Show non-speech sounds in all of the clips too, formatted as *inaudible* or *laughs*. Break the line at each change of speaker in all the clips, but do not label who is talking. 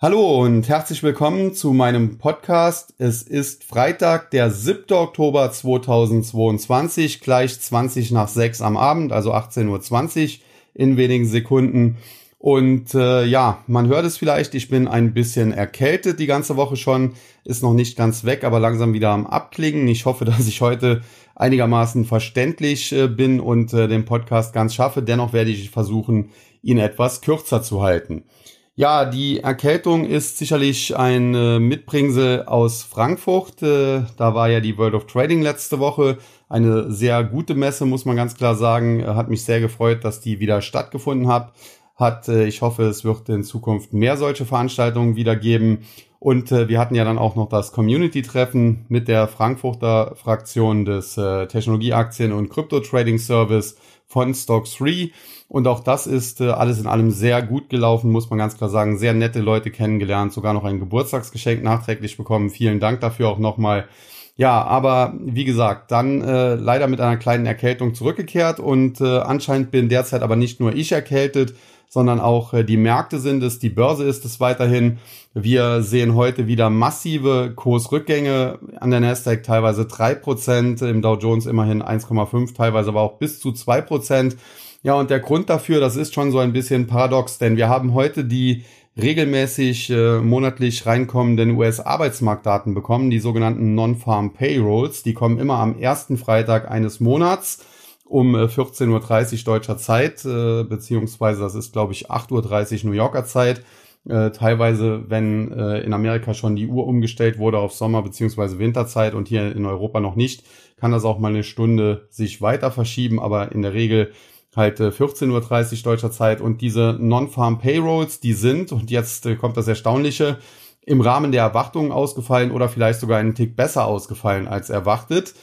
Hallo und herzlich willkommen zu meinem Podcast. Es ist Freitag, der 7. Oktober 2022, gleich 20 nach 6 am Abend, also 18.20 Uhr in wenigen Sekunden. Und äh, ja, man hört es vielleicht, ich bin ein bisschen erkältet die ganze Woche schon, ist noch nicht ganz weg, aber langsam wieder am Abklingen. Ich hoffe, *laughs* dass ich heute einigermaßen verständlich äh, bin und äh, den Podcast ganz schaffe. Dennoch werde ich versuchen, ihn etwas kürzer zu halten. Ja, die Erkältung ist sicherlich ein äh, Mitbringsel aus Frankfurt. Äh, da war ja die World of Trading letzte Woche. Eine sehr gute Messe, muss man ganz klar sagen. Äh, hat mich sehr gefreut, dass die wieder stattgefunden hat. Hat, ich hoffe, es wird in Zukunft mehr solche Veranstaltungen wieder geben. Und wir hatten ja dann auch noch das Community-Treffen mit der Frankfurter Fraktion des Technologieaktien- und Krypto-Trading-Service von Stock 3. Und auch das ist äh, alles in allem sehr gut gelaufen, muss man ganz klar sagen. Sehr nette Leute kennengelernt, sogar noch ein Geburtstagsgeschenk nachträglich bekommen. Vielen Dank dafür auch nochmal. Ja, aber wie gesagt, dann äh, leider mit einer kleinen Erkältung zurückgekehrt und äh, anscheinend bin derzeit aber nicht nur ich erkältet, sondern auch äh, die Märkte sind es, die Börse ist es weiterhin. Wir sehen heute wieder massive Kursrückgänge an der Nasdaq, teilweise drei Prozent, im Dow Jones immerhin 1,5, teilweise aber auch bis zu zwei Prozent. Ja, und der Grund dafür, das ist schon so ein bisschen paradox, denn wir haben heute die regelmäßig äh, monatlich reinkommenden US-Arbeitsmarktdaten bekommen, die sogenannten Non-Farm Payrolls. Die kommen immer am ersten Freitag eines Monats um 14.30 äh, Uhr deutscher Zeit, äh, beziehungsweise das ist, glaube ich, 8.30 Uhr New Yorker Zeit. Äh, teilweise, wenn äh, in Amerika schon die Uhr umgestellt wurde auf Sommer- beziehungsweise Winterzeit und hier in Europa noch nicht, kann das auch mal eine Stunde sich weiter verschieben, aber in der Regel halt äh, 14.30 Uhr deutscher Zeit und diese Non-Farm Payrolls, die sind, und jetzt äh, kommt das Erstaunliche, im Rahmen der Erwartungen ausgefallen oder vielleicht sogar einen Tick besser ausgefallen als erwartet.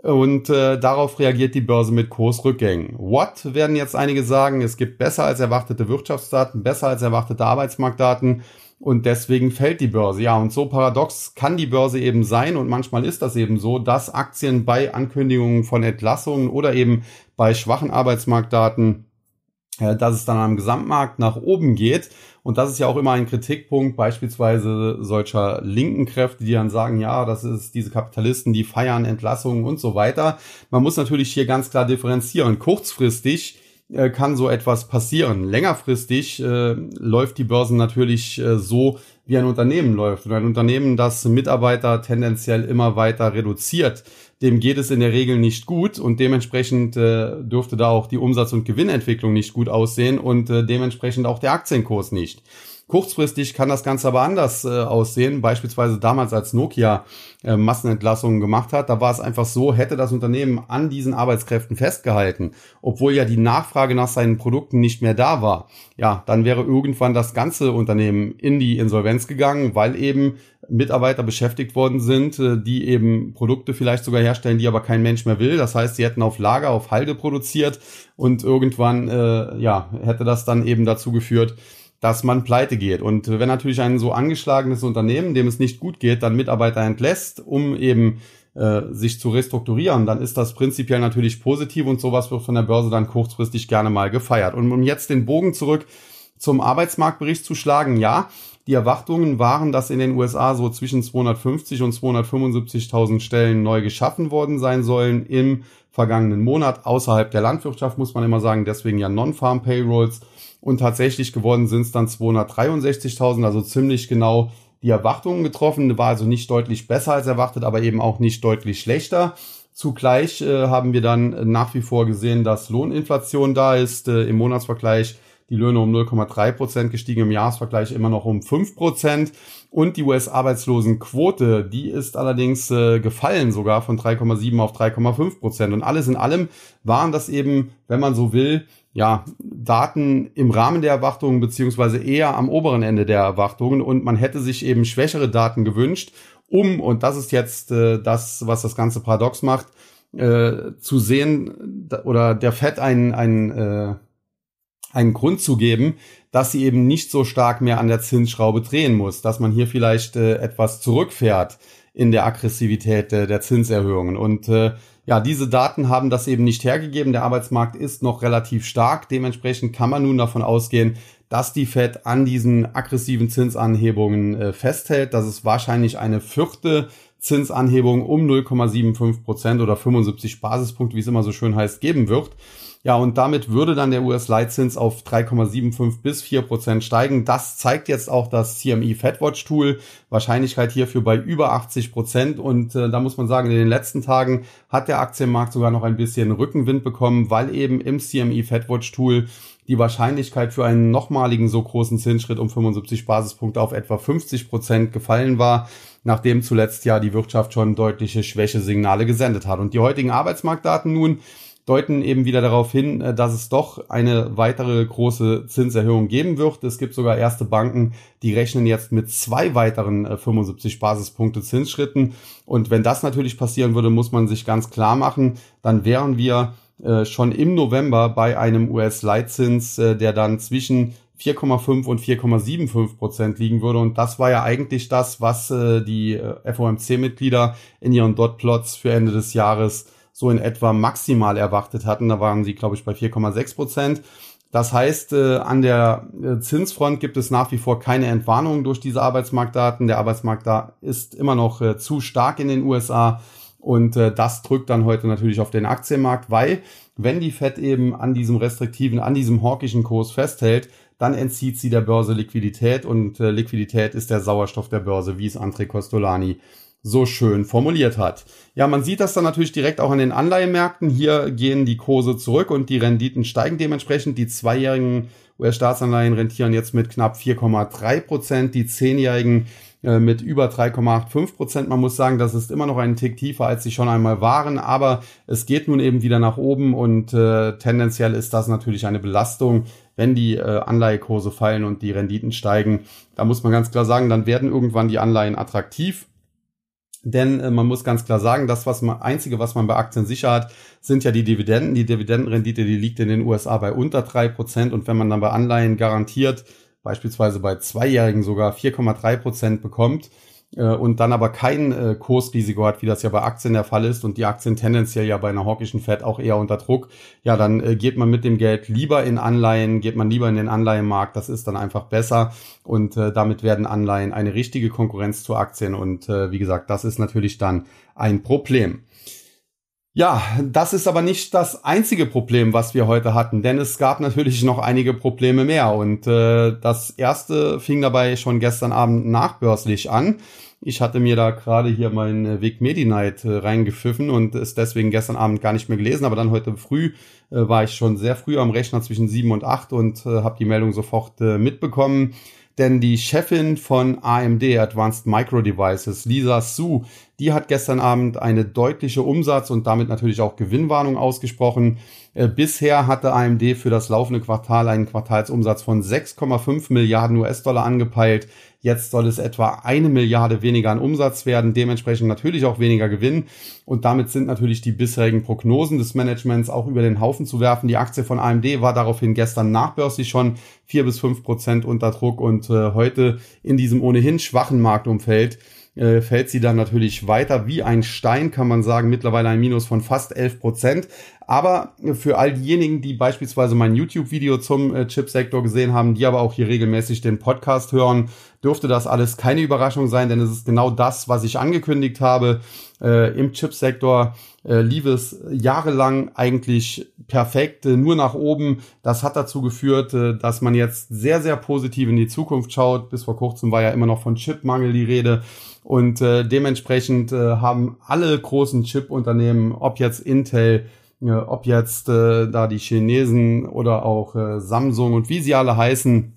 Und äh, darauf reagiert die Börse mit Kursrückgängen. What werden jetzt einige sagen? Es gibt besser als erwartete Wirtschaftsdaten, besser als erwartete Arbeitsmarktdaten und deswegen fällt die Börse. Ja, und so paradox kann die Börse eben sein und manchmal ist das eben so, dass Aktien bei Ankündigungen von Entlassungen oder eben bei schwachen Arbeitsmarktdaten, dass es dann am Gesamtmarkt nach oben geht. Und das ist ja auch immer ein Kritikpunkt beispielsweise solcher linken Kräfte, die dann sagen, ja, das ist diese Kapitalisten, die feiern Entlassungen und so weiter. Man muss natürlich hier ganz klar differenzieren. Kurzfristig äh, kann so etwas passieren. Längerfristig äh, läuft die Börse natürlich äh, so, wie ein Unternehmen läuft. Und ein Unternehmen, das Mitarbeiter tendenziell immer weiter reduziert, dem geht es in der Regel nicht gut und dementsprechend äh, dürfte da auch die Umsatz- und Gewinnentwicklung nicht gut aussehen und äh, dementsprechend auch der Aktienkurs nicht. Kurzfristig kann das Ganze aber anders äh, aussehen. Beispielsweise damals, als Nokia äh, Massenentlassungen gemacht hat, da war es einfach so, hätte das Unternehmen an diesen Arbeitskräften festgehalten, obwohl ja die Nachfrage nach seinen Produkten nicht mehr da war. Ja, dann wäre irgendwann das ganze Unternehmen in die Insolvenz gegangen, weil eben Mitarbeiter beschäftigt worden sind, äh, die eben Produkte vielleicht sogar herstellen, die aber kein Mensch mehr will. Das heißt, sie hätten auf Lager, auf Halde produziert und irgendwann äh, ja hätte das dann eben dazu geführt, dass man pleite geht. Und wenn natürlich ein so angeschlagenes Unternehmen, dem es nicht gut geht, dann Mitarbeiter entlässt, um eben äh, sich zu restrukturieren, dann ist das prinzipiell natürlich positiv und sowas wird von der Börse dann kurzfristig gerne mal gefeiert. Und um jetzt den Bogen zurück zum Arbeitsmarktbericht zu schlagen, ja, die Erwartungen waren, dass in den USA so zwischen 250 und 275.000 Stellen neu geschaffen worden sein sollen im vergangenen Monat außerhalb der Landwirtschaft, muss man immer sagen, deswegen ja Non-Farm Payrolls. Und tatsächlich geworden sind es dann 263.000, also ziemlich genau die Erwartungen getroffen. War also nicht deutlich besser als erwartet, aber eben auch nicht deutlich schlechter. Zugleich äh, haben wir dann nach wie vor gesehen, dass Lohninflation da ist. Äh, Im Monatsvergleich die Löhne um 0,3 Prozent gestiegen, im Jahresvergleich immer noch um 5 Prozent. Und die US-Arbeitslosenquote, die ist allerdings äh, gefallen sogar von 3,7 auf 3,5 Prozent. Und alles in allem waren das eben, wenn man so will, ja, Daten im Rahmen der Erwartungen beziehungsweise eher am oberen Ende der Erwartungen und man hätte sich eben schwächere Daten gewünscht, um, und das ist jetzt äh, das, was das ganze Paradox macht, äh, zu sehen oder der Fed einen, einen, äh, einen Grund zu geben, dass sie eben nicht so stark mehr an der Zinsschraube drehen muss, dass man hier vielleicht äh, etwas zurückfährt in der Aggressivität äh, der Zinserhöhungen. Und äh, ja, diese Daten haben das eben nicht hergegeben. Der Arbeitsmarkt ist noch relativ stark. Dementsprechend kann man nun davon ausgehen, dass die Fed an diesen aggressiven Zinsanhebungen äh, festhält, dass es wahrscheinlich eine vierte Zinsanhebung um 0,75 Prozent oder 75 Basispunkte, wie es immer so schön heißt, geben wird. Ja, und damit würde dann der US-Leitzins auf 3,75 bis 4 Prozent steigen. Das zeigt jetzt auch das CME FedWatch Tool. Wahrscheinlichkeit hierfür bei über 80 Prozent. Und äh, da muss man sagen, in den letzten Tagen hat der Aktienmarkt sogar noch ein bisschen Rückenwind bekommen, weil eben im CME FedWatch Tool die Wahrscheinlichkeit für einen nochmaligen so großen Zinsschritt um 75 Basispunkte auf etwa 50 Prozent gefallen war, nachdem zuletzt ja die Wirtschaft schon deutliche Schwächesignale gesendet hat. Und die heutigen Arbeitsmarktdaten nun deuten eben wieder darauf hin, äh, dass es doch eine weitere große Zinserhöhung geben wird. Es gibt sogar erste Banken, die rechnen jetzt mit zwei weiteren 75 äh, Basispunkte Zinsschritten. Und wenn das natürlich passieren würde, muss man sich ganz klar machen, dann wären wir äh, schon im November bei einem US-Leitzins, der dann zwischen 4,5 und 4,75 Prozent liegen würde. Und das war ja eigentlich das, was die FOMC-Mitglieder in ihren Dotplots für Ende des Jahres so in etwa maximal erwartet hatten. Da waren sie, glaube ich, bei 4,6 Prozent. Das heißt, äh, an der äh, Zinsfront gibt es nach wie vor keine Entwarnung durch diese Arbeitsmarktdaten. Der Arbeitsmarkt da ist immer noch äh, zu stark in den USA und äh, das drückt dann heute natürlich auf den Aktienmarkt, weil wenn die Fed eben an diesem restriktiven, an diesem hawkischen Kurs festhält, dann entzieht sie der Börse Liquidität und äh, Liquidität ist der Sauerstoff der Börse, wie es André Costolani so schön formuliert hat. Ja, man sieht das dann natürlich direkt auch an den Anleihemärkten. Hier gehen die Kurse zurück und die Renditen steigen dementsprechend. Die zweijährigen US-Staatsanleihen rentieren jetzt mit knapp 4,3 Prozent, die zehnjährigen äh, mit über 3,85 Prozent. Man muss sagen, das ist immer noch einen Tick tiefer, als sie schon einmal waren, aber es geht nun eben wieder nach oben und äh, tendenziell ist das natürlich eine Belastung, wenn die äh, Anleihekurse fallen und die Renditen steigen. Da muss man ganz klar sagen, dann werden irgendwann die Anleihen attraktiv denn äh, man muss ganz klar sagen, das was man, einzige, was man bei Aktien sicher hat, sind ja die Dividenden. Die Dividendenrendite, die liegt in den USA bei unter drei Prozent. Und wenn man dann bei Anleihen garantiert, beispielsweise bei Zweijährigen sogar 4,3 Prozent bekommt, und dann aber kein äh, Kursrisiko hat, wie das ja bei Aktien der Fall ist und die Aktien tendenziell ja bei einer hawkischen Fed auch eher unter Druck, ja, dann äh, geht man mit dem Geld lieber in Anleihen, geht man lieber in den Anleihenmarkt, das ist dann einfach besser und äh, damit werden Anleihen eine richtige Konkurrenz zu Aktien und äh, wie gesagt, das ist natürlich dann ein Problem. Ja, das ist aber nicht das einzige Problem, was wir heute hatten, denn es gab natürlich noch einige Probleme mehr. Und äh, das erste fing dabei schon gestern Abend nachbörslich an. Ich hatte mir da gerade hier mein Weg Medi Night äh, reingepfiffen und es deswegen gestern Abend gar nicht mehr gelesen, aber dann heute früh äh, war ich schon sehr früh am Rechner zwischen sieben und acht und äh, habe die Meldung sofort äh, mitbekommen denn die Chefin von AMD Advanced Micro Devices, Lisa Su, die hat gestern Abend eine deutliche Umsatz- und damit natürlich auch Gewinnwarnung ausgesprochen. Äh, bisher hatte AMD für das laufende Quartal einen Quartalsumsatz von 6,5 Milliarden US-Dollar angepeilt. Jetzt soll es etwa eine Milliarde weniger an Umsatz werden, dementsprechend natürlich auch weniger Gewinn. Und damit sind natürlich die bisherigen Prognosen des Managements auch über den Haufen zu werfen. Die Aktie von AMD war daraufhin gestern nachbörslich schon vier bis fünf Prozent unter Druck und äh, heute in diesem ohnehin schwachen Marktumfeld äh, fällt sie dann natürlich weiter wie ein Stein, kann man sagen, mittlerweile ein Minus von fast 11 Prozent. Aber für all diejenigen, die beispielsweise mein YouTube-Video zum äh, Chipsektor gesehen haben, die aber auch hier regelmäßig den Podcast hören, dürfte das alles keine Überraschung sein, denn es ist genau das, was ich angekündigt habe. Äh, Im Chipsektor äh, lief es jahrelang eigentlich perfekt, äh, nur nach oben. Das hat dazu geführt, äh, dass man jetzt sehr, sehr positiv in die Zukunft schaut. Bis vor kurzem war ja immer noch von Chipmangel die Rede. Und äh, dementsprechend äh, haben alle großen Chip-Unternehmen, ob jetzt Intel, ob jetzt äh, da die Chinesen oder auch äh, Samsung und wie sie alle heißen,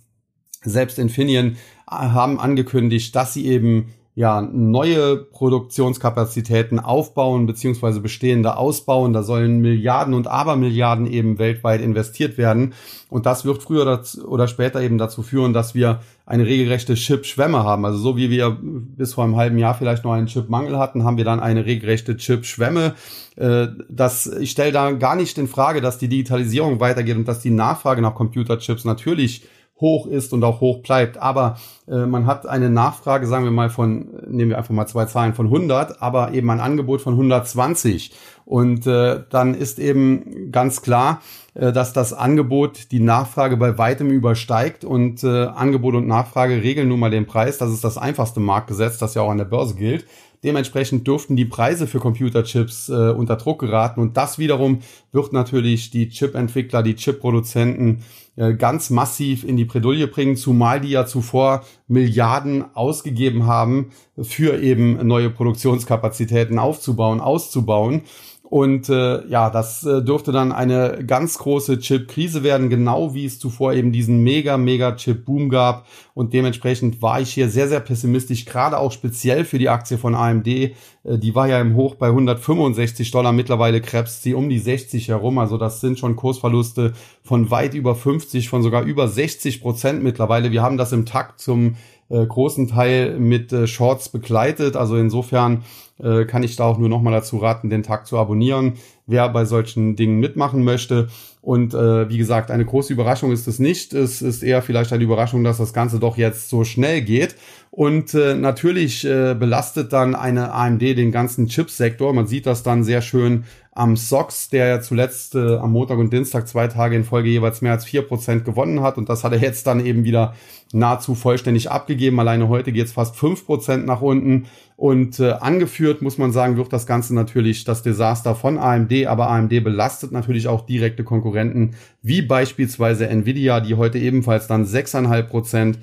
selbst Infineon, äh, haben angekündigt, dass sie eben ja, neue Produktionskapazitäten aufbauen beziehungsweise bestehende ausbauen. Da sollen Milliarden und Abermilliarden eben weltweit investiert werden. Und das wird früher oder später eben dazu führen, dass wir eine regelrechte Chip-Schwemme haben. Also so wie wir bis vor einem halben Jahr vielleicht noch einen Chip-Mangel hatten, haben wir dann eine regelrechte Chip-Schwemme. Äh, das, ich stelle da gar nicht in Frage, dass die Digitalisierung weitergeht und dass die Nachfrage nach Computerchips natürlich hoch ist und auch hoch bleibt. Aber äh, man hat eine Nachfrage, sagen wir mal von, nehmen wir einfach mal zwei Zahlen von 100, aber eben ein Angebot von 120. Und äh, dann ist eben ganz klar, äh, dass das Angebot die Nachfrage bei weitem übersteigt und äh, Angebot und Nachfrage regeln nun mal den Preis. Das ist das einfachste Marktgesetz, das ja auch an der Börse gilt. Dementsprechend dürften die Preise für Computerchips äh, unter Druck geraten und das wiederum wird natürlich die Chip-Entwickler, die Chip-Produzenten äh, ganz massiv in die Bredouille bringen, zumal die ja zuvor Milliarden ausgegeben haben, für eben neue Produktionskapazitäten aufzubauen, auszubauen. Und äh, ja, das äh, dürfte dann eine ganz große Chip-Krise werden, genau wie es zuvor eben diesen mega, mega Chip-Boom gab. Und dementsprechend war ich hier sehr, sehr pessimistisch, gerade auch speziell für die Aktie von AMD. Äh, die war ja im Hoch bei 165 Dollar, mittlerweile krebst sie um die 60 herum. Also das sind schon Kursverluste von weit über 50, von sogar über 60 Prozent mittlerweile. Wir haben das im Takt zum äh, großen Teil mit äh, Shorts begleitet. Also insofern äh, kann ich da auch nur noch mal dazu raten, den Tag zu abonnieren, wer bei solchen Dingen mitmachen möchte. Und äh, wie gesagt, eine große Überraschung ist es nicht. Es ist eher vielleicht eine Überraschung, dass das Ganze doch jetzt so schnell geht. Und äh, natürlich äh, belastet dann eine AMD den ganzen Chipsektor. Man sieht das dann sehr schön am SOX, der ja zuletzt äh, am Montag und Dienstag zwei Tage in Folge jeweils mehr als vier Prozent gewonnen hat. Und das hat er jetzt dann eben wieder nahezu vollständig abgegeben. Alleine heute geht es fast fünf Prozent nach unten. Und äh, angeführt, muss man sagen, wird das Ganze natürlich das Desaster von AMD, aber AMD belastet natürlich auch direkte Konkurrenten, wie beispielsweise Nvidia, die heute ebenfalls dann sechseinhalb Prozent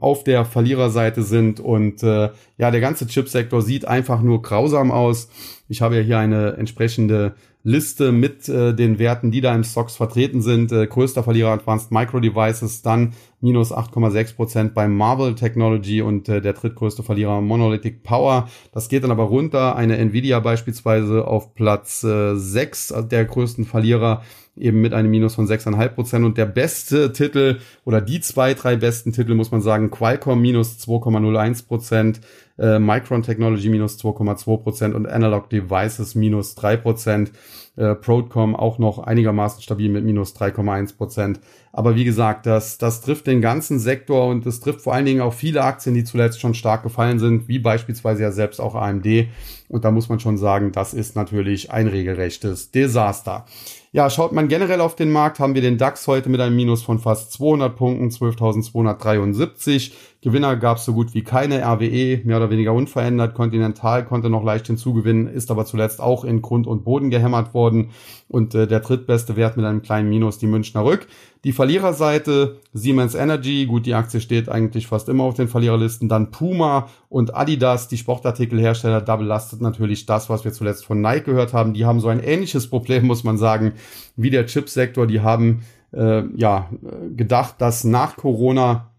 auf der Verliererseite sind. Und äh, ja, der ganze Chipsektor sieht einfach nur grausam aus. Ich habe ja hier eine entsprechende Liste mit äh, den Werten, die da im Stocks vertreten sind. Äh, größter Verlierer Advanced Micro Devices, dann minus 8,6 Prozent bei Marvel Technology und äh, der drittgrößte Verlierer Monolithic Power. Das geht dann aber runter. Eine Nvidia beispielsweise auf Platz äh, 6 der größten Verlierer eben mit einem Minus von 6,5 Prozent. Und der beste Titel oder die zwei, drei besten Titel muss man sagen, Qualcomm minus 2,01 Prozent, äh, Micron Technology minus 2,2 Prozent und Analog Devices minus 3 Prozent. Äh, Broadcom auch noch einigermaßen stabil mit minus 3,1 Prozent. Aber wie gesagt, das, das trifft den ganzen Sektor und es trifft vor allen Dingen auch viele Aktien, die zuletzt schon stark gefallen sind, wie beispielsweise ja selbst auch AMD. Und da muss man schon sagen, das ist natürlich ein regelrechtes Desaster. Ja, schaut man generell auf den Markt, haben wir den DAX heute mit einem Minus von fast 200 Punkten, 12.273. Gewinner gab es so gut wie keine. RWE mehr oder weniger unverändert. Continental konnte noch leicht hinzugewinnen, ist aber zuletzt auch in Grund und Boden gehämmert worden. Und äh, der drittbeste Wert mit einem kleinen Minus die Münchner Rück. Die Verliererseite Siemens Energy, gut, die Aktie steht eigentlich fast immer auf den Verliererlisten. Dann Puma und Adidas, die Sportartikelhersteller, da belastet natürlich das, was wir zuletzt von Nike gehört haben. Die haben so ein ähnliches Problem, muss man sagen, wie der Chipsektor. Die haben äh, ja gedacht, dass nach Corona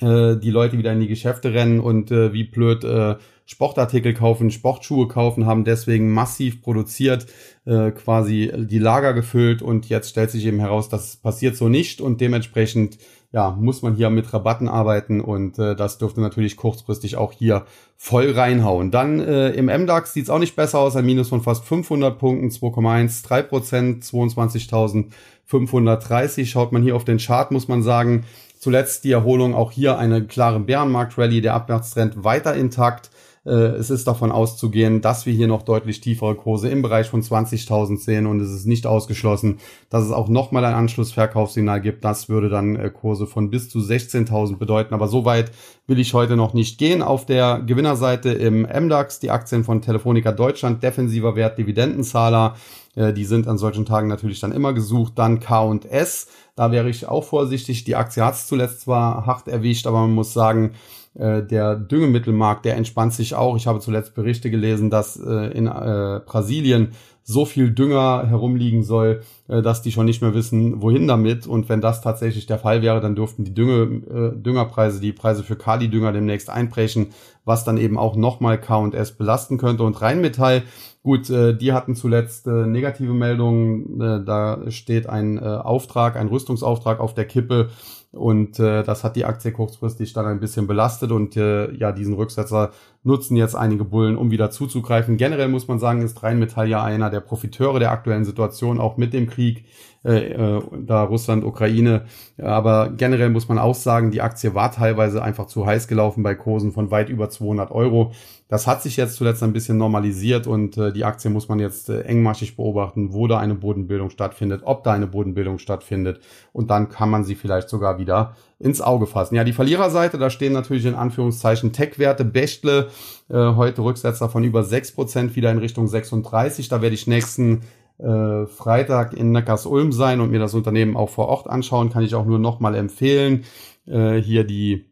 äh, die Leute wieder in die Geschäfte rennen und äh, wie blöd äh, Sportartikel kaufen, Sportschuhe kaufen, haben deswegen massiv produziert, äh, quasi die Lager gefüllt und jetzt stellt sich eben heraus, das passiert so nicht und dementsprechend ja, muss man hier mit Rabatten arbeiten und äh, das dürfte natürlich kurzfristig auch hier voll reinhauen. Dann äh, im MDAX sieht's auch nicht besser aus, ein Minus von fast 500 Punkten, 2,13 Prozent, 22.530. Schaut man hier auf den Chart, muss man sagen, Zuletzt die Erholung, auch hier eine klare Bärenmarkt-Rallye, der Abwärtstrend weiter intakt. Äh, es ist davon auszugehen, dass wir hier noch deutlich tiefere Kurse im Bereich von 20.000 sehen und es ist nicht ausgeschlossen, dass es auch nochmal ein Anschlussverkaufssignal gibt. Das würde dann äh, Kurse von bis zu 16.000 bedeuten. Aber so weit will ich heute noch nicht gehen. Auf der Gewinnerseite im MDAX die Aktien von Telefonica Deutschland, defensiver Wert, Dividendenzahler. Äh, die sind an solchen Tagen natürlich dann immer gesucht. Dann K&S da wäre ich auch vorsichtig. Die Aktie hat es zuletzt zwar hart erwischt, aber man muss sagen, der Düngemittelmarkt, der entspannt sich auch. Ich habe zuletzt Berichte gelesen, dass äh, in äh, Brasilien so viel Dünger herumliegen soll, äh, dass die schon nicht mehr wissen, wohin damit. Und wenn das tatsächlich der Fall wäre, dann dürften die Dünge, äh, Düngerpreise, die Preise für Kali-Dünger demnächst einbrechen, was dann eben auch nochmal K&S belasten könnte. Und Rheinmetall, gut, äh, die hatten zuletzt äh, negative Meldungen. Äh, da steht ein äh, Auftrag, ein Rüstungsauftrag auf der Kippe und äh, das hat die Aktie kurzfristig dann ein bisschen belastet und äh, ja, diesen Rücksetzer nutzen jetzt einige Bullen, um wieder zuzugreifen. Generell muss man sagen, ist Rheinmetall ja einer der Profiteure der aktuellen Situation, auch mit dem Krieg äh, äh, da Russland, Ukraine. Aber generell muss man auch sagen, die Aktie war teilweise einfach zu heiß gelaufen bei Kursen von weit über 200 Euro. Das hat sich jetzt zuletzt ein bisschen normalisiert und äh, die Aktie muss man jetzt äh, engmaschig beobachten, wo da eine Bodenbildung stattfindet, ob da eine Bodenbildung stattfindet und dann kann man sie vielleicht sogar wieder ins Auge fassen. Ja, die Verliererseite, da stehen natürlich in Anführungszeichen Tech-Werte, Bechtle, äh, heute Rücksetzer von über 6% wieder in Richtung 36. Da werde ich nächsten äh, Freitag in Neckars-Ulm sein und mir das Unternehmen auch vor Ort anschauen, kann ich auch nur nochmal empfehlen. Äh, hier die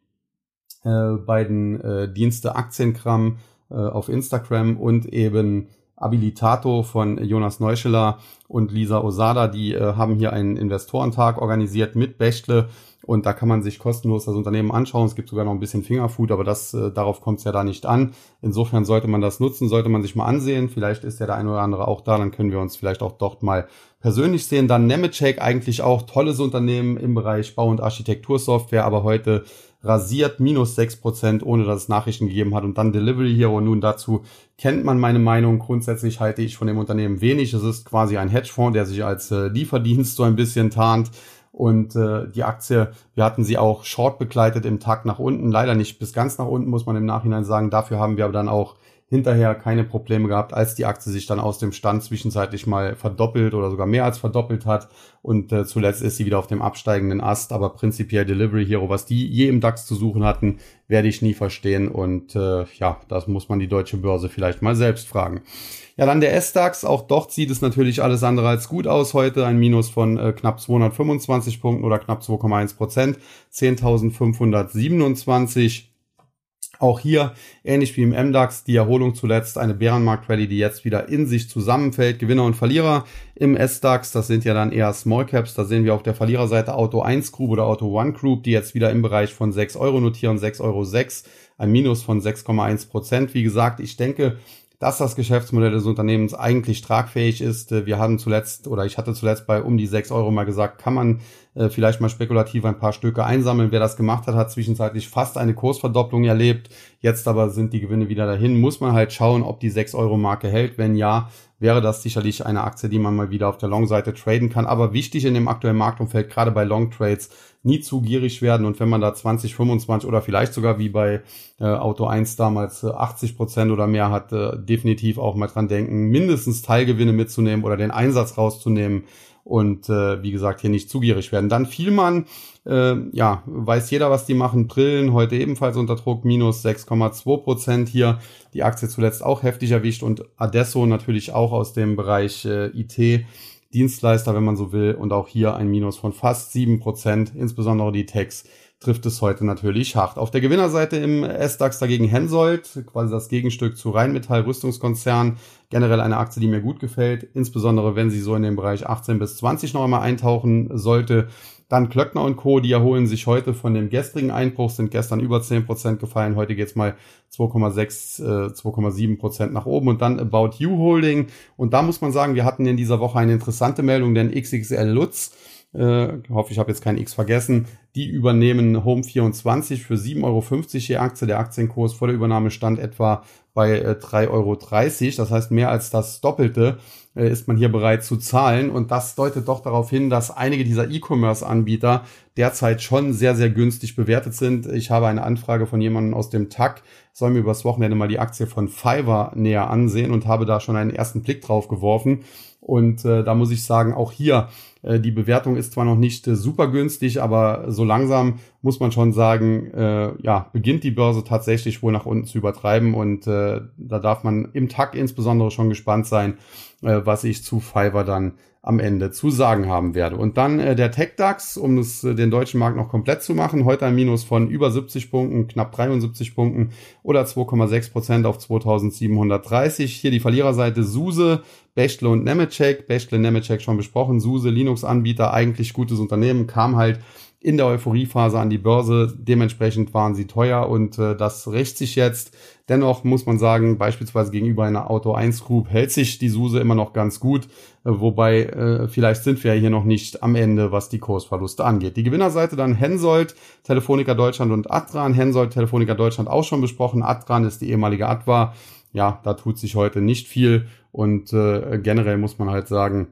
äh, beiden äh, Dienste Aktienkram äh, auf Instagram und eben Abilitato von Jonas Neuscheler und Lisa Osada, die äh, haben hier einen Investorentag organisiert mit Bechtle und da kann man sich kostenlos das Unternehmen anschauen. Es gibt sogar noch ein bisschen Fingerfood, aber das äh, darauf kommt es ja da nicht an. Insofern sollte man das nutzen, sollte man sich mal ansehen. Vielleicht ist ja der eine oder andere auch da, dann können wir uns vielleicht auch dort mal persönlich sehen. Dann Nemetschek, eigentlich auch tolles Unternehmen im Bereich Bau- und Architektursoftware, aber heute rasiert minus sechs Prozent, ohne dass es Nachrichten gegeben hat. Und dann Delivery Hero. Nun dazu kennt man meine Meinung. Grundsätzlich halte ich von dem Unternehmen wenig. Es ist quasi ein Hedgefonds, der sich als äh, Lieferdienst so ein bisschen tarnt. Und äh, die Aktie, wir hatten sie auch short begleitet im Tag nach unten. Leider nicht bis ganz nach unten, muss man im Nachhinein sagen. Dafür haben wir aber dann auch hinterher keine Probleme gehabt, als die Aktie sich dann aus dem Stand zwischenzeitlich mal verdoppelt oder sogar mehr als verdoppelt hat. Und äh, zuletzt ist sie wieder auf dem absteigenden Ast. Aber prinzipiell Delivery Hero, was die je im DAX zu suchen hatten, werde ich nie verstehen. Und äh, ja, das muss man die deutsche Börse vielleicht mal selbst fragen. Ja, dann der S-DAX. Auch dort sieht es natürlich alles andere als gut aus heute. Ein Minus von äh, knapp 225 Punkten oder knapp 2,1 Prozent. 10.527. Auch hier, ähnlich wie im MDAX, die Erholung zuletzt, eine Bärenmarkt-Rallye, die jetzt wieder in sich zusammenfällt. Gewinner und Verlierer im S-DAX, das sind ja dann eher Small Caps. Da sehen wir auf der Verliererseite Auto 1 Group oder Auto 1 Group, die jetzt wieder im Bereich von 6 Euro notieren, 6,06 Euro, ein Minus von 6,1 Prozent. Wie gesagt, ich denke, dass das Geschäftsmodell des Unternehmens eigentlich tragfähig ist. Wir hatten zuletzt oder ich hatte zuletzt bei um die 6 Euro mal gesagt, kann man äh, vielleicht mal spekulativ ein paar Stücke einsammeln. Wer das gemacht hat, hat zwischenzeitlich fast eine Kursverdopplung erlebt. Jetzt aber sind die Gewinne wieder dahin. Muss man halt schauen, ob die 6 Euro Marke hält. Wenn ja, wäre das sicherlich eine Aktie, die man mal wieder auf der Long-Seite traden kann. Aber wichtig in dem aktuellen Marktumfeld, gerade bei Long Trades, nie zu gierig werden und wenn man da 20, 25 oder vielleicht sogar wie bei äh, Auto 1 damals äh, 80 Prozent oder mehr hat, äh, definitiv auch mal dran denken, mindestens Teilgewinne mitzunehmen oder den Einsatz rauszunehmen und äh, wie gesagt hier nicht zu gierig werden. Dann Vielmann, äh, ja, weiß jeder, was die machen. Brillen heute ebenfalls unter Druck, minus 6,2 Prozent hier. Die Aktie zuletzt auch heftig erwischt und Adesso natürlich auch aus dem Bereich äh, IT Dienstleister, wenn man so will. Und auch hier ein Minus von fast sieben Prozent. Insbesondere die Techs trifft es heute natürlich hart. Auf der Gewinnerseite im S-DAX dagegen Hensoldt, quasi das Gegenstück zu Rheinmetall Rüstungskonzern. Generell eine Aktie, die mir gut gefällt, insbesondere wenn sie so in den Bereich 18 bis 20 noch einmal eintauchen sollte. Dann Klöckner und Co., die erholen sich heute von dem gestrigen Einbruch, sind gestern über 10% gefallen. Heute geht's mal 2,6, äh, 2,7% nach oben. Und dann About You Holding. Und da muss man sagen, wir hatten in dieser Woche eine interessante Meldung, denn XXL Lutz äh, hoffe, ich habe jetzt kein X vergessen. Die übernehmen Home24 für 7,50 Euro je Aktie. Der Aktienkurs vor der Übernahme stand etwa bei äh, 3,30 Euro. Das heißt, mehr als das Doppelte äh, ist man hier bereit zu zahlen. Und das deutet doch darauf hin, dass einige dieser E-Commerce-Anbieter derzeit schon sehr, sehr günstig bewertet sind. Ich habe eine Anfrage von jemandem aus dem TAC, soll mir übers Wochenende mal die Aktie von Fiverr näher ansehen und habe da schon einen ersten Blick drauf geworfen. Und äh, da muss ich sagen, auch hier äh, die Bewertung ist zwar noch nicht äh, super günstig, aber so langsam muss man schon sagen, äh, ja, beginnt die Börse tatsächlich wohl nach unten zu übertreiben. Und äh, da darf man im Tag insbesondere schon gespannt sein, äh, was ich zu Fiverr dann am Ende zu sagen haben werde. Und dann äh, der TechDAX, um das, äh, den deutschen Markt noch komplett zu machen. Heute ein Minus von über 70 Punkten, knapp 73 Punkten oder 2,6 Prozent auf 2730. Hier die Verliererseite SUSE, Bechtle und Nemetschek. Bechtle, Nemetschek schon besprochen. SUSE, Linux-Anbieter, eigentlich gutes Unternehmen, kam halt in der Euphoriephase an die Börse. Dementsprechend waren sie teuer und äh, das rächt sich jetzt. Dennoch muss man sagen, beispielsweise gegenüber einer Auto 1 Group hält sich die SUSE immer noch ganz gut, äh, wobei äh, vielleicht sind wir hier noch nicht am Ende, was die Kursverluste angeht. Die Gewinnerseite dann Hensoldt, Telefonica Deutschland und Atran. Hensoldt, Telefonica Deutschland auch schon besprochen. Atran ist die ehemalige Atwa. Ja, da tut sich heute nicht viel und äh, generell muss man halt sagen,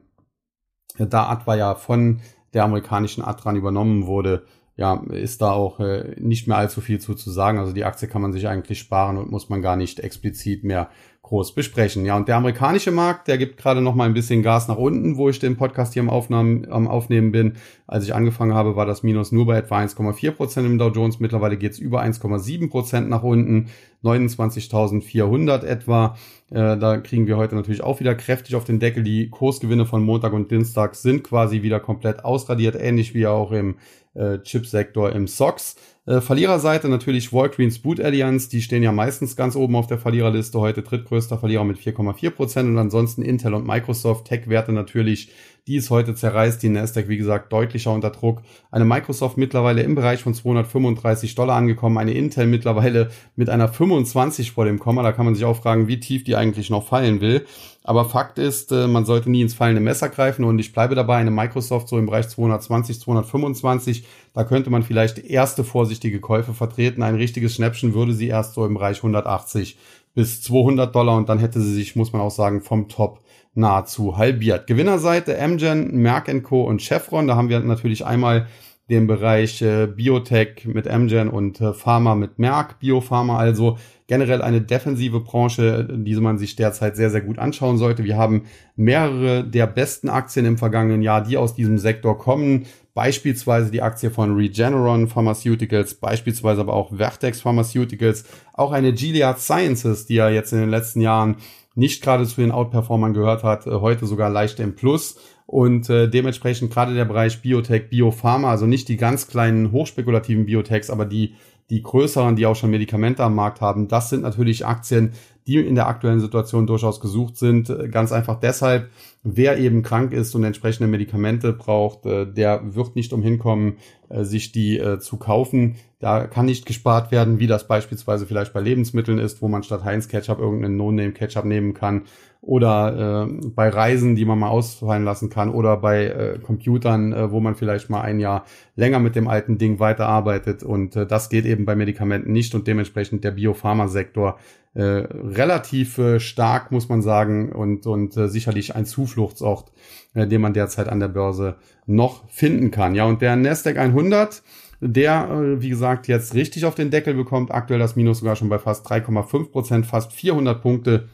Da Adva ja von der amerikanischen Adran übernommen wurde, ja, ist da auch äh, nicht mehr allzu viel zu, zu sagen. Also die Aktie kann man sich eigentlich sparen und muss man gar nicht explizit mehr groß besprechen. Ja, und der amerikanische Markt, der gibt gerade noch mal ein bisschen Gas nach unten, wo ich den Podcast hier am, Aufnahmen, am Aufnehmen bin. Als ich angefangen habe, war das Minus nur bei etwa 1,4 Prozent im Dow Jones. Mittlerweile geht's über 1,7 Prozent nach unten, 29.400 etwa. Äh, da kriegen wir heute natürlich auch wieder kräftig auf den Deckel. Die Kursgewinne von Montag und Dienstag sind quasi wieder komplett ausradiert, ähnlich wie auch im äh, Chipsektor im SOX. Äh, Verliererseite natürlich Walgreens Boot Alliance, die stehen ja meistens ganz oben auf der Verliererliste, heute drittgrößter Verlierer mit 4,4 Prozent und ansonsten Intel und Microsoft, Tech-Werte natürlich die ist heute zerreißt, die Nasdaq, wie gesagt, deutlicher unter Druck. Eine Microsoft mittlerweile im Bereich von 235 Dollar angekommen, eine Intel mittlerweile mit einer 25 vor dem Komma. Da kann man sich auch fragen, wie tief die eigentlich noch fallen will. Aber Fakt ist, äh, man sollte nie ins fallende Messer greifen und ich bleibe dabei, eine Microsoft so im Bereich 220, 225, da könnte man vielleicht erste vorsichtige Käufe vertreten. Ein richtiges Schnäppchen würde sie erst so im Bereich 180 bis 200 Dollar und dann hätte sie sich, muss man auch sagen, vom Top nahezu halbiert. Gewinnerseite Amgen, Merck Co. und Chevron. Da haben wir natürlich einmal den Bereich äh, Biotech mit Amgen und äh, Pharma mit Merck, Biopharma also generell eine defensive Branche, die man sich derzeit sehr, sehr gut anschauen sollte. Wir haben mehrere der besten Aktien im vergangenen Jahr, die aus diesem Sektor kommen. Beispielsweise die Aktie von Regeneron Pharmaceuticals, beispielsweise aber auch Vertex Pharmaceuticals, auch eine Gilead Sciences, die ja jetzt in den letzten Jahren nicht gerade zu den Outperformern gehört hat, äh, heute sogar leicht im Plus. Und äh, dementsprechend gerade der Bereich Biotech, Biopharma, also nicht die ganz kleinen hochspekulativen Biotechs, aber die, die größeren, die auch schon Medikamente am Markt haben, das sind natürlich Aktien, die in der aktuellen Situation durchaus gesucht sind. Ganz einfach deshalb, wer eben krank ist und entsprechende Medikamente braucht, äh, der wird nicht umhin kommen, äh, sich die äh, zu kaufen. Da kann nicht gespart werden, wie das beispielsweise vielleicht bei Lebensmitteln ist, wo man statt Heinz Ketchup irgendeinen No-Name-Ketchup nehmen kann. Oder äh, bei Reisen, die man mal ausfallen lassen kann. Oder bei äh, Computern, äh, wo man vielleicht mal ein Jahr länger mit dem alten Ding weiterarbeitet. Und das geht eben bei Medikamenten nicht. Und dementsprechend der Biopharmasektor äh, relativ äh, stark, muss man sagen, und, und äh, sicherlich ein Zufluchtsort, äh, den man derzeit an der Börse noch finden kann. Ja, und der Nasdaq 100, der, äh, wie gesagt, jetzt richtig auf den Deckel bekommt, aktuell das Minus sogar schon bei fast 3,5 Prozent, fast 400 Punkte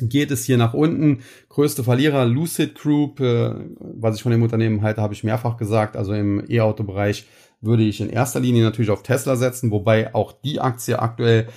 geht es hier nach unten. Größte Verlierer Lucid Group, äh, was ich von dem Unternehmen halte, habe ich mehrfach gesagt. Also im E-Auto-Bereich würde ich in erster Linie natürlich auf Tesla setzen, wobei auch die Aktie aktuell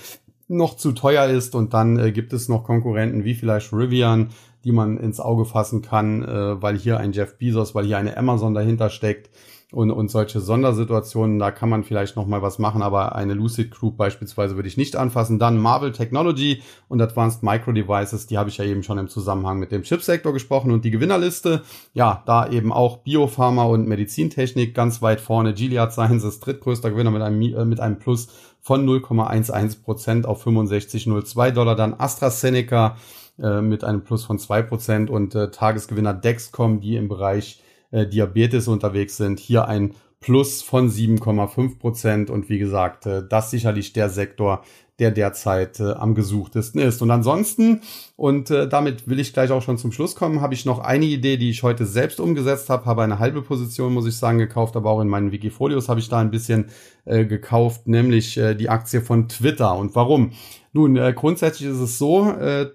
noch zu teuer ist und dann äh, gibt es noch Konkurrenten wie vielleicht Rivian, die man ins Auge fassen kann, äh, weil hier ein Jeff Bezos, weil hier eine Amazon dahinter steckt und, und solche Sondersituationen, da kann man vielleicht noch mal was machen, aber eine Lucid Group beispielsweise würde ich nicht anfassen. Dann Marvel Technology und Advanced Micro Devices, die habe ich ja eben schon im Zusammenhang mit dem Chipsektor gesprochen und die Gewinnerliste, ja, da eben auch Biopharma und Medizintechnik ganz weit vorne. Gilead Sciences drittgrößter Gewinner mit einem, äh, mit einem Plus von 0,11 Prozent auf 65,02 Dollar. Dann AstraZeneca äh, mit einem Plus von 2 Prozent und äh, Tagesgewinner Dexcom, die im Bereich äh, Diabetes unterwegs sind. Hier ein Plus von 7,5 Prozent und wie gesagt, äh, das sicherlich der Sektor, der derzeit äh, am gesuchtesten ist. Und ansonsten, und äh, damit will ich gleich auch schon zum Schluss kommen, habe ich noch eine Idee, die ich heute selbst umgesetzt habe, habe eine halbe Position, muss ich sagen, gekauft, aber auch in meinen Wikifolios habe ich da ein bisschen äh, gekauft, nämlich äh, die Aktie von Twitter. Und warum? Nun, äh, grundsätzlich ist es so, äh,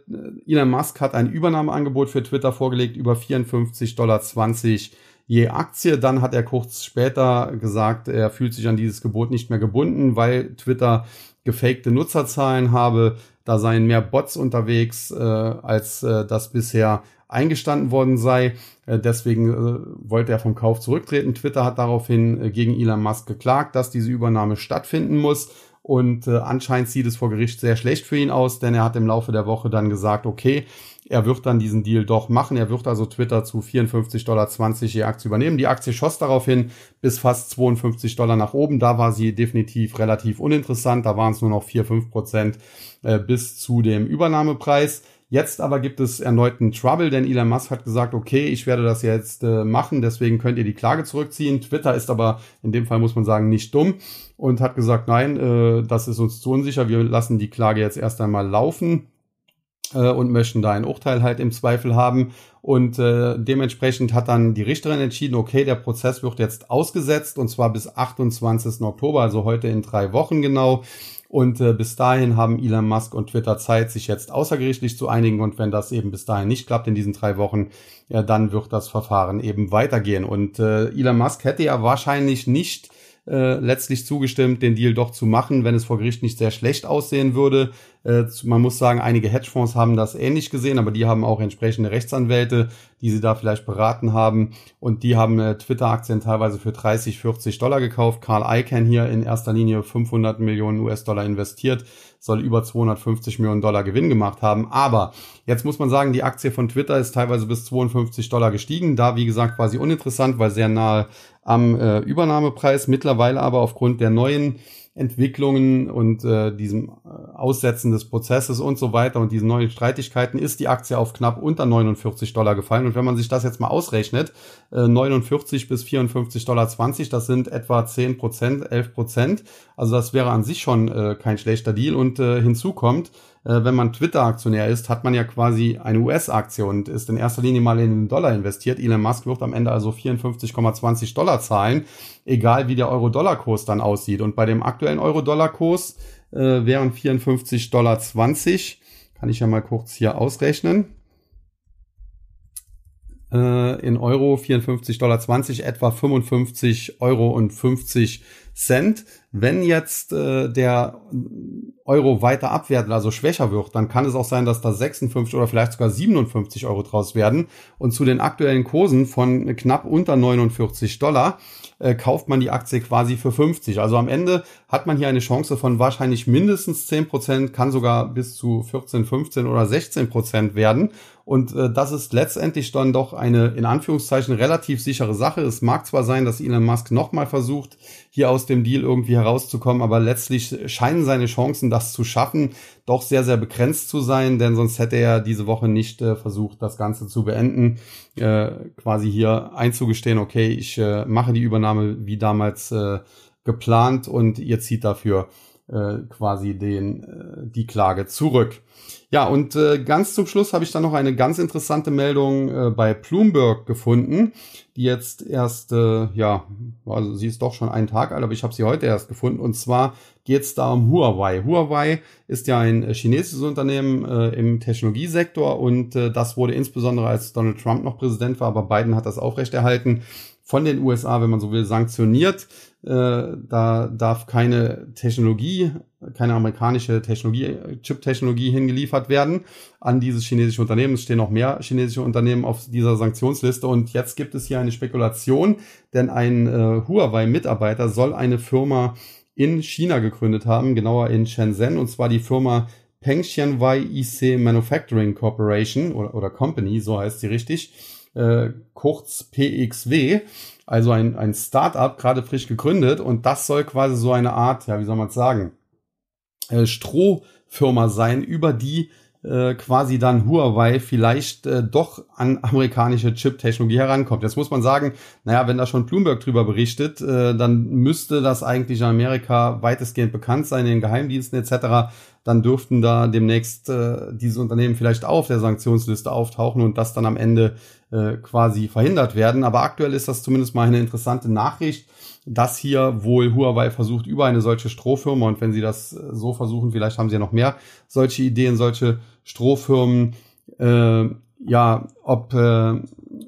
Elon Musk hat ein Übernahmeangebot für Twitter vorgelegt über 54,20 Dollar je Aktie. Dann hat er kurz später gesagt, er fühlt sich an dieses Gebot nicht mehr gebunden, weil Twitter gefakte Nutzerzahlen habe. Da seien mehr Bots unterwegs, äh, als äh, das bisher eingestanden worden sei. Äh, deswegen äh, wollte er vom Kauf zurücktreten. Twitter hat daraufhin äh, gegen Elon Musk geklagt, dass diese Übernahme stattfinden muss. Und äh, anscheinend sieht es vor Gericht sehr schlecht für ihn aus, denn er hat im Laufe der Woche dann gesagt, okay, er wird dann diesen Deal doch machen. Er wird also Twitter zu 54,20 Dollar je Aktie übernehmen. Die Aktie schoss daraufhin bis fast 52 Dollar nach oben. Da war sie definitiv relativ uninteressant. Da waren es nur noch 4, 5 Prozent äh, bis zu dem Übernahmepreis. Jetzt aber gibt es erneuten Trouble, denn Elon Musk hat gesagt, okay, ich werde das jetzt äh, machen, deswegen könnt ihr die Klage zurückziehen. Twitter ist aber in dem Fall, muss man sagen, nicht dumm und hat gesagt, nein, äh, das ist uns zu unsicher, wir lassen die Klage jetzt erst einmal laufen äh, und möchten da ein Urteil halt im Zweifel haben. Und äh, dementsprechend hat dann die Richterin entschieden, okay, der Prozess wird jetzt ausgesetzt und zwar bis 28. Oktober, also heute in drei Wochen genau. Und äh, bis dahin haben Elon Musk und Twitter Zeit, sich jetzt außergerichtlich zu einigen. Und wenn das eben bis dahin nicht klappt in diesen drei Wochen, ja, dann wird das Verfahren eben weitergehen. Und äh, Elon Musk hätte ja wahrscheinlich nicht äh, letztlich zugestimmt, den Deal doch zu machen, wenn es vor Gericht nicht sehr schlecht aussehen würde. Äh, man muss sagen, einige Hedgefonds haben das ähnlich gesehen, aber die haben auch entsprechende Rechtsanwälte, die sie da vielleicht beraten haben. Und die haben äh, Twitter-Aktien teilweise für 30, 40 Dollar gekauft. Carl Icahn hier in erster Linie 500 Millionen US-Dollar investiert soll über 250 Millionen Dollar Gewinn gemacht haben. Aber jetzt muss man sagen, die Aktie von Twitter ist teilweise bis 52 Dollar gestiegen. Da, wie gesagt, quasi uninteressant, weil sehr nahe am äh, Übernahmepreis. Mittlerweile aber aufgrund der neuen Entwicklungen und äh, diesem äh, Aussetzen des Prozesses und so weiter und diesen neuen Streitigkeiten ist die Aktie auf knapp unter 49 Dollar gefallen. Und wenn man sich das jetzt mal ausrechnet, äh, 49 bis 54 Dollar 20, das sind etwa 10 Prozent, 11 Prozent. Also das wäre an sich schon äh, kein schlechter Deal. Und äh, hinzu kommt, äh, wenn man Twitter-Aktionär ist, hat man ja quasi eine US-Aktie und ist in erster Linie mal in den Dollar investiert. Elon Musk wird am Ende also 54,20 Dollar zahlen, egal wie der Euro-Dollar-Kurs dann aussieht. Und bei dem aktuellen Euro-Dollar-Kurs äh, wären 54,20 Dollar. Kann ich ja mal kurz hier ausrechnen äh, in Euro 54,20 Dollar, etwa 55 Euro und 50 Cent. Wenn jetzt äh, der Euro weiter abwertet, also schwächer wird, dann kann es auch sein, dass da 56 oder vielleicht sogar 57 Euro draus werden. Und zu den aktuellen Kursen von knapp unter 49 Dollar äh, kauft man die Aktie quasi für 50. Also am Ende hat man hier eine Chance von wahrscheinlich mindestens 10 Prozent, kann sogar bis zu 14, 15 oder 16 Prozent werden. Und äh, das ist letztendlich dann doch eine in Anführungszeichen relativ sichere Sache. Es mag zwar sein, dass Elon Musk nochmal versucht, hier aus dem Deal irgendwie herauszukommen, aber letztlich scheinen seine Chancen, das zu schaffen, doch sehr, sehr begrenzt zu sein, denn sonst hätte er diese Woche nicht äh, versucht, das Ganze zu beenden, äh, quasi hier einzugestehen, okay, ich äh, mache die Übernahme wie damals äh, geplant und ihr zieht dafür äh, quasi den, äh, die Klage zurück. Ja, und äh, ganz zum Schluss habe ich dann noch eine ganz interessante Meldung äh, bei Bloomberg gefunden, die jetzt erst, äh, ja, also sie ist doch schon einen Tag alt, aber ich habe sie heute erst gefunden. Und zwar geht es da um Huawei. Huawei ist ja ein äh, chinesisches Unternehmen äh, im Technologiesektor und äh, das wurde insbesondere als Donald Trump noch Präsident war, aber Biden hat das aufrechterhalten von den USA, wenn man so will, sanktioniert. Äh, da darf keine Technologie, keine amerikanische Technologie, Chip-Technologie hingeliefert werden an dieses chinesische Unternehmen. Es stehen noch mehr chinesische Unternehmen auf dieser Sanktionsliste und jetzt gibt es hier eine Spekulation, denn ein äh, Huawei-Mitarbeiter soll eine Firma in China gegründet haben, genauer in Shenzhen, und zwar die Firma Pengxianwei IC Manufacturing Corporation oder, oder Company, so heißt sie richtig, äh, kurz PXW also ein, ein Startup, gerade frisch gegründet und das soll quasi so eine Art, ja, wie soll man es sagen, äh, Strohfirma sein, über die äh, quasi dann Huawei vielleicht äh, doch an amerikanische Chip-Technologie herankommt. Jetzt muss man sagen, naja, wenn da schon Bloomberg drüber berichtet, äh, dann müsste das eigentlich in Amerika weitestgehend bekannt sein, in den Geheimdiensten etc. Dann dürften da demnächst äh, diese Unternehmen vielleicht auch auf der Sanktionsliste auftauchen und das dann am Ende äh, quasi verhindert werden. Aber aktuell ist das zumindest mal eine interessante Nachricht, dass hier wohl Huawei versucht, über eine solche Strohfirma, und wenn sie das äh, so versuchen, vielleicht haben sie ja noch mehr solche Ideen, solche Strohfirmen, äh, ja, ob, äh,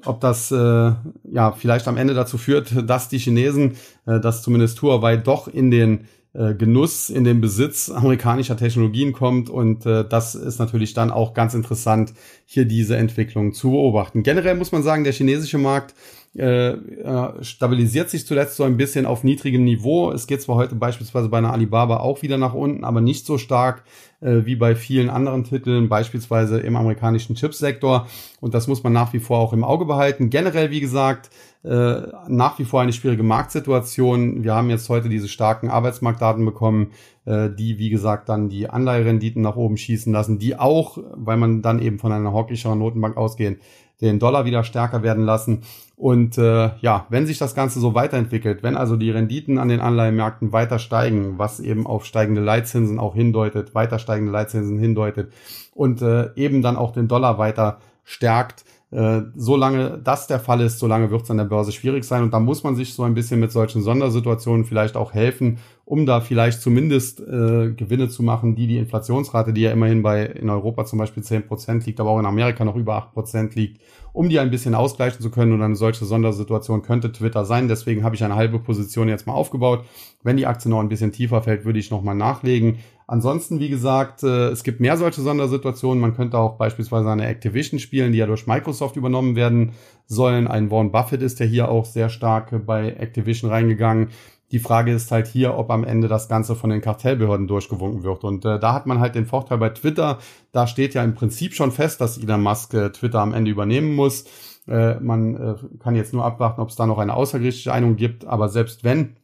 ob das äh, ja vielleicht am Ende dazu führt, dass die Chinesen, äh, dass zumindest Huawei doch in den äh, Genuss, in den Besitz amerikanischer Technologien kommt und äh, das ist natürlich dann auch ganz interessant, hier diese Entwicklung zu beobachten. Generell muss man sagen, der chinesische Markt äh, äh, stabilisiert sich zuletzt so ein bisschen auf niedrigem Niveau. Es geht zwar heute beispielsweise bei einer Alibaba auch wieder nach unten, aber nicht so stark äh, wie bei vielen anderen Titeln, beispielsweise im amerikanischen Chipsektor. Und das muss man nach wie vor auch im Auge behalten. Generell, wie gesagt, äh, nach wie vor eine schwierige Marktsituation. Wir haben jetzt heute diese starken Arbeitsmarktdaten bekommen, äh, die, wie gesagt, dann die Anleiherenditen nach oben schießen lassen, die auch, weil man dann eben von einer hawkischeren Notenbank ausgehen, den Dollar wieder stärker werden lassen. Und äh, ja, wenn sich das Ganze so weiterentwickelt, wenn also die Renditen an den Anleihenmärkten weiter steigen, was eben auf steigende Leitzinsen auch hindeutet, weiter steigende Leitzinsen hindeutet und äh, eben dann auch den Dollar weiter stärkt, äh, solange das der Fall ist, solange wird es an der Börse schwierig sein. Und da muss man sich so ein bisschen mit solchen Sondersituationen vielleicht auch helfen, um da vielleicht zumindest äh, Gewinne zu machen, die die Inflationsrate, die ja immerhin bei in Europa zum Beispiel zehn Prozent liegt, aber auch in Amerika noch über acht Prozent liegt, um die ein bisschen ausgleichen zu können. Und eine solche Sondersituation könnte Twitter sein. Deswegen habe ich eine halbe Position jetzt mal aufgebaut. Wenn die Aktie noch ein bisschen tiefer fällt, würde ich nochmal nachlegen. Ansonsten, wie gesagt, äh, es gibt mehr solche Sondersituationen. Man könnte auch beispielsweise eine Activision spielen, die ja durch Microsoft übernommen werden sollen. Ein Warren Buffett ist ja hier auch sehr stark bei Activision reingegangen. Die Frage ist halt hier, ob am Ende das Ganze von den Kartellbehörden durchgewunken wird. Und äh, da hat man halt den Vorteil bei Twitter. Da steht ja im Prinzip schon fest, dass Elon Musk äh, Twitter am Ende übernehmen muss. Äh, man äh, kann jetzt nur abwarten, ob es da noch eine außergerichtliche Einigung gibt. Aber selbst wenn,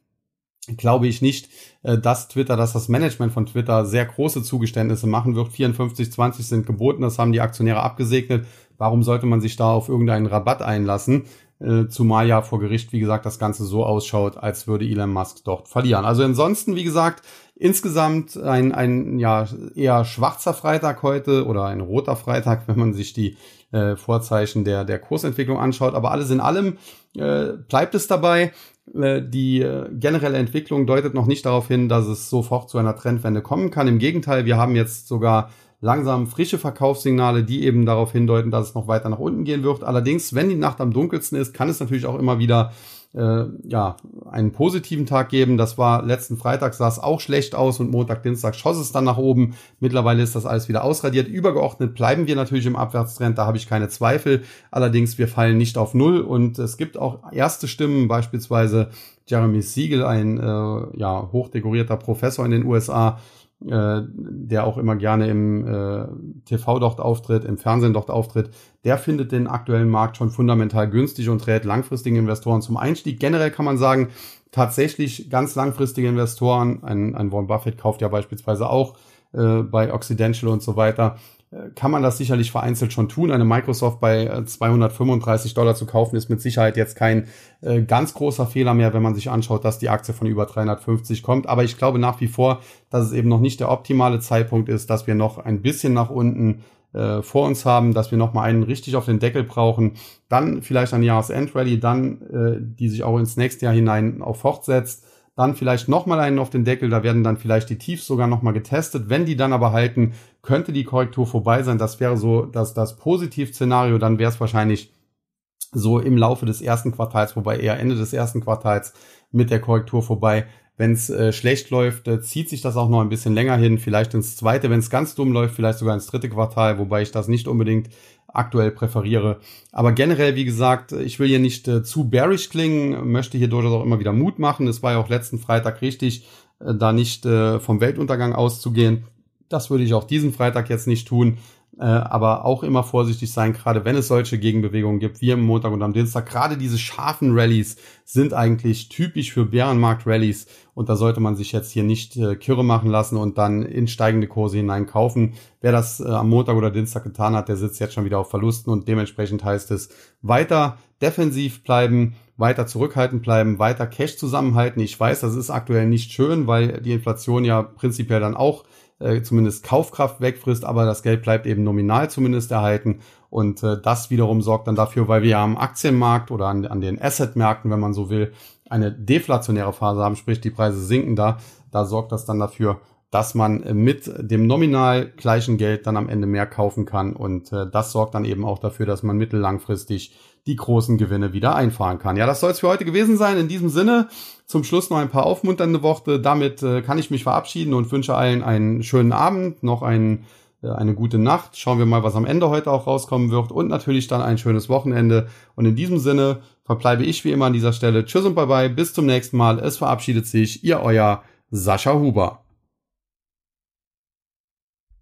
glaube ich nicht, äh, dass Twitter, dass das Management von Twitter sehr große Zugeständnisse machen wird. 54, 20 sind geboten, das haben die Aktionäre abgesegnet. Warum sollte man sich da auf irgendeinen Rabatt einlassen? Äh, zumal ja vor Gericht, wie gesagt, das Ganze so ausschaut, als würde Elon Musk dort verlieren. Also ansonsten, wie gesagt, insgesamt ein, ein ja, eher schwarzer Freitag heute oder ein roter Freitag, wenn man sich die äh, Vorzeichen der, der Kursentwicklung anschaut. Aber alles in allem äh, bleibt es dabei. Äh, die äh, generelle Entwicklung deutet noch nicht darauf hin, dass es sofort zu einer Trendwende kommen kann. Im Gegenteil, wir haben jetzt sogar langsam frische Verkaufssignale, die eben darauf hindeuten, dass es noch weiter nach unten gehen wird. Allerdings, wenn die Nacht am dunkelsten ist, kann es natürlich auch immer wieder äh, ja, einen positiven Tag geben. Das war letzten Freitag sah es auch schlecht aus und Montag, Dienstag schoss es dann nach oben. Mittlerweile ist das alles wieder ausradiert. Übergeordnet bleiben wir natürlich im Abwärtstrend, da habe ich keine Zweifel. Allerdings, wir fallen nicht auf Null und es gibt auch erste Stimmen, beispielsweise Jeremy Siegel, ein äh, ja, hochdekorierter Professor in den USA, äh, der auch immer gerne im äh, TV dort auftritt, im Fernsehen dort auftritt, der findet den aktuellen Markt schon fundamental günstig und rät langfristigen Investoren zum Einstieg. Generell kann man sagen, tatsächlich ganz langfristige Investoren, ein, ein Warren Buffett kauft ja beispielsweise auch äh, bei Occidental und so weiter, kann man das sicherlich vereinzelt schon tun. Eine Microsoft bei 235 äh, Dollar zu kaufen, ist mit Sicherheit jetzt kein äh, ganz großer Fehler mehr, wenn man sich anschaut, dass die Aktie von über 350 kommt. Aber ich glaube nach wie vor, dass es eben noch nicht der optimale Zeitpunkt ist, dass wir noch ein bisschen nach unten äh, vor uns haben, dass wir noch mal einen richtig auf den Deckel brauchen. Dann vielleicht ein Jahresendrally, dann äh, die sich auch ins nächste Jahr hinein auch fortsetzt dann vielleicht nochmal einen auf den Deckel, da werden dann vielleicht die Tiefs sogar nochmal getestet. Wenn die dann aber halten, könnte die Korrektur vorbei sein. Das wäre so dass das Positivszenario, dann wäre es wahrscheinlich so im Laufe des ersten Quartals, wobei eher Ende des ersten Quartals mit der Korrektur vorbei. Wenn es äh, schlecht läuft, äh, zieht sich das auch noch ein bisschen länger hin, vielleicht ins zweite, wenn es ganz dumm läuft, vielleicht sogar ins dritte Quartal, wobei ich das nicht unbedingt aktuell präferiere. Aber generell, wie gesagt, ich will hier nicht äh, zu bearish klingen, möchte hier durchaus auch immer wieder Mut machen. Es war ja auch letzten Freitag richtig, äh, da nicht äh, vom Weltuntergang auszugehen. Das würde ich auch diesen Freitag jetzt nicht tun aber auch immer vorsichtig sein, gerade wenn es solche Gegenbewegungen gibt, wie am Montag und am Dienstag. Gerade diese scharfen Rallyes sind eigentlich typisch für Bärenmarkt-Rallies und da sollte man sich jetzt hier nicht äh, kirre machen lassen und dann in steigende Kurse hinein kaufen. Wer das äh, am Montag oder Dienstag getan hat, der sitzt jetzt schon wieder auf Verlusten und dementsprechend heißt es weiter defensiv bleiben, weiter zurückhaltend bleiben, weiter Cash zusammenhalten. Ich weiß, das ist aktuell nicht schön, weil die Inflation ja prinzipiell dann auch äh, zumindest Kaufkraft wegfrisst, aber das Geld bleibt eben nominal zumindest erhalten. Und äh, das wiederum sorgt dann dafür, weil wir am Aktienmarkt oder an, an den Assetmärkten, wenn man so will, eine deflationäre Phase haben, sprich die Preise sinken da. Da sorgt das dann dafür, dass man mit dem nominal gleichen Geld dann am Ende mehr kaufen kann. Und äh, das sorgt dann eben auch dafür, dass man mittellangfristig die großen Gewinne wieder einfahren kann. Ja, das soll es für heute gewesen sein. In diesem Sinne zum Schluss noch ein paar aufmunternde Worte. Damit äh, kann ich mich verabschieden und wünsche allen einen schönen Abend, noch einen, äh, eine gute Nacht. Schauen wir mal, was am Ende heute auch rauskommen wird und natürlich dann ein schönes Wochenende. Und in diesem Sinne verbleibe ich wie immer an dieser Stelle. Tschüss und bye bye. Bis zum nächsten Mal. Es verabschiedet sich Ihr euer Sascha Huber.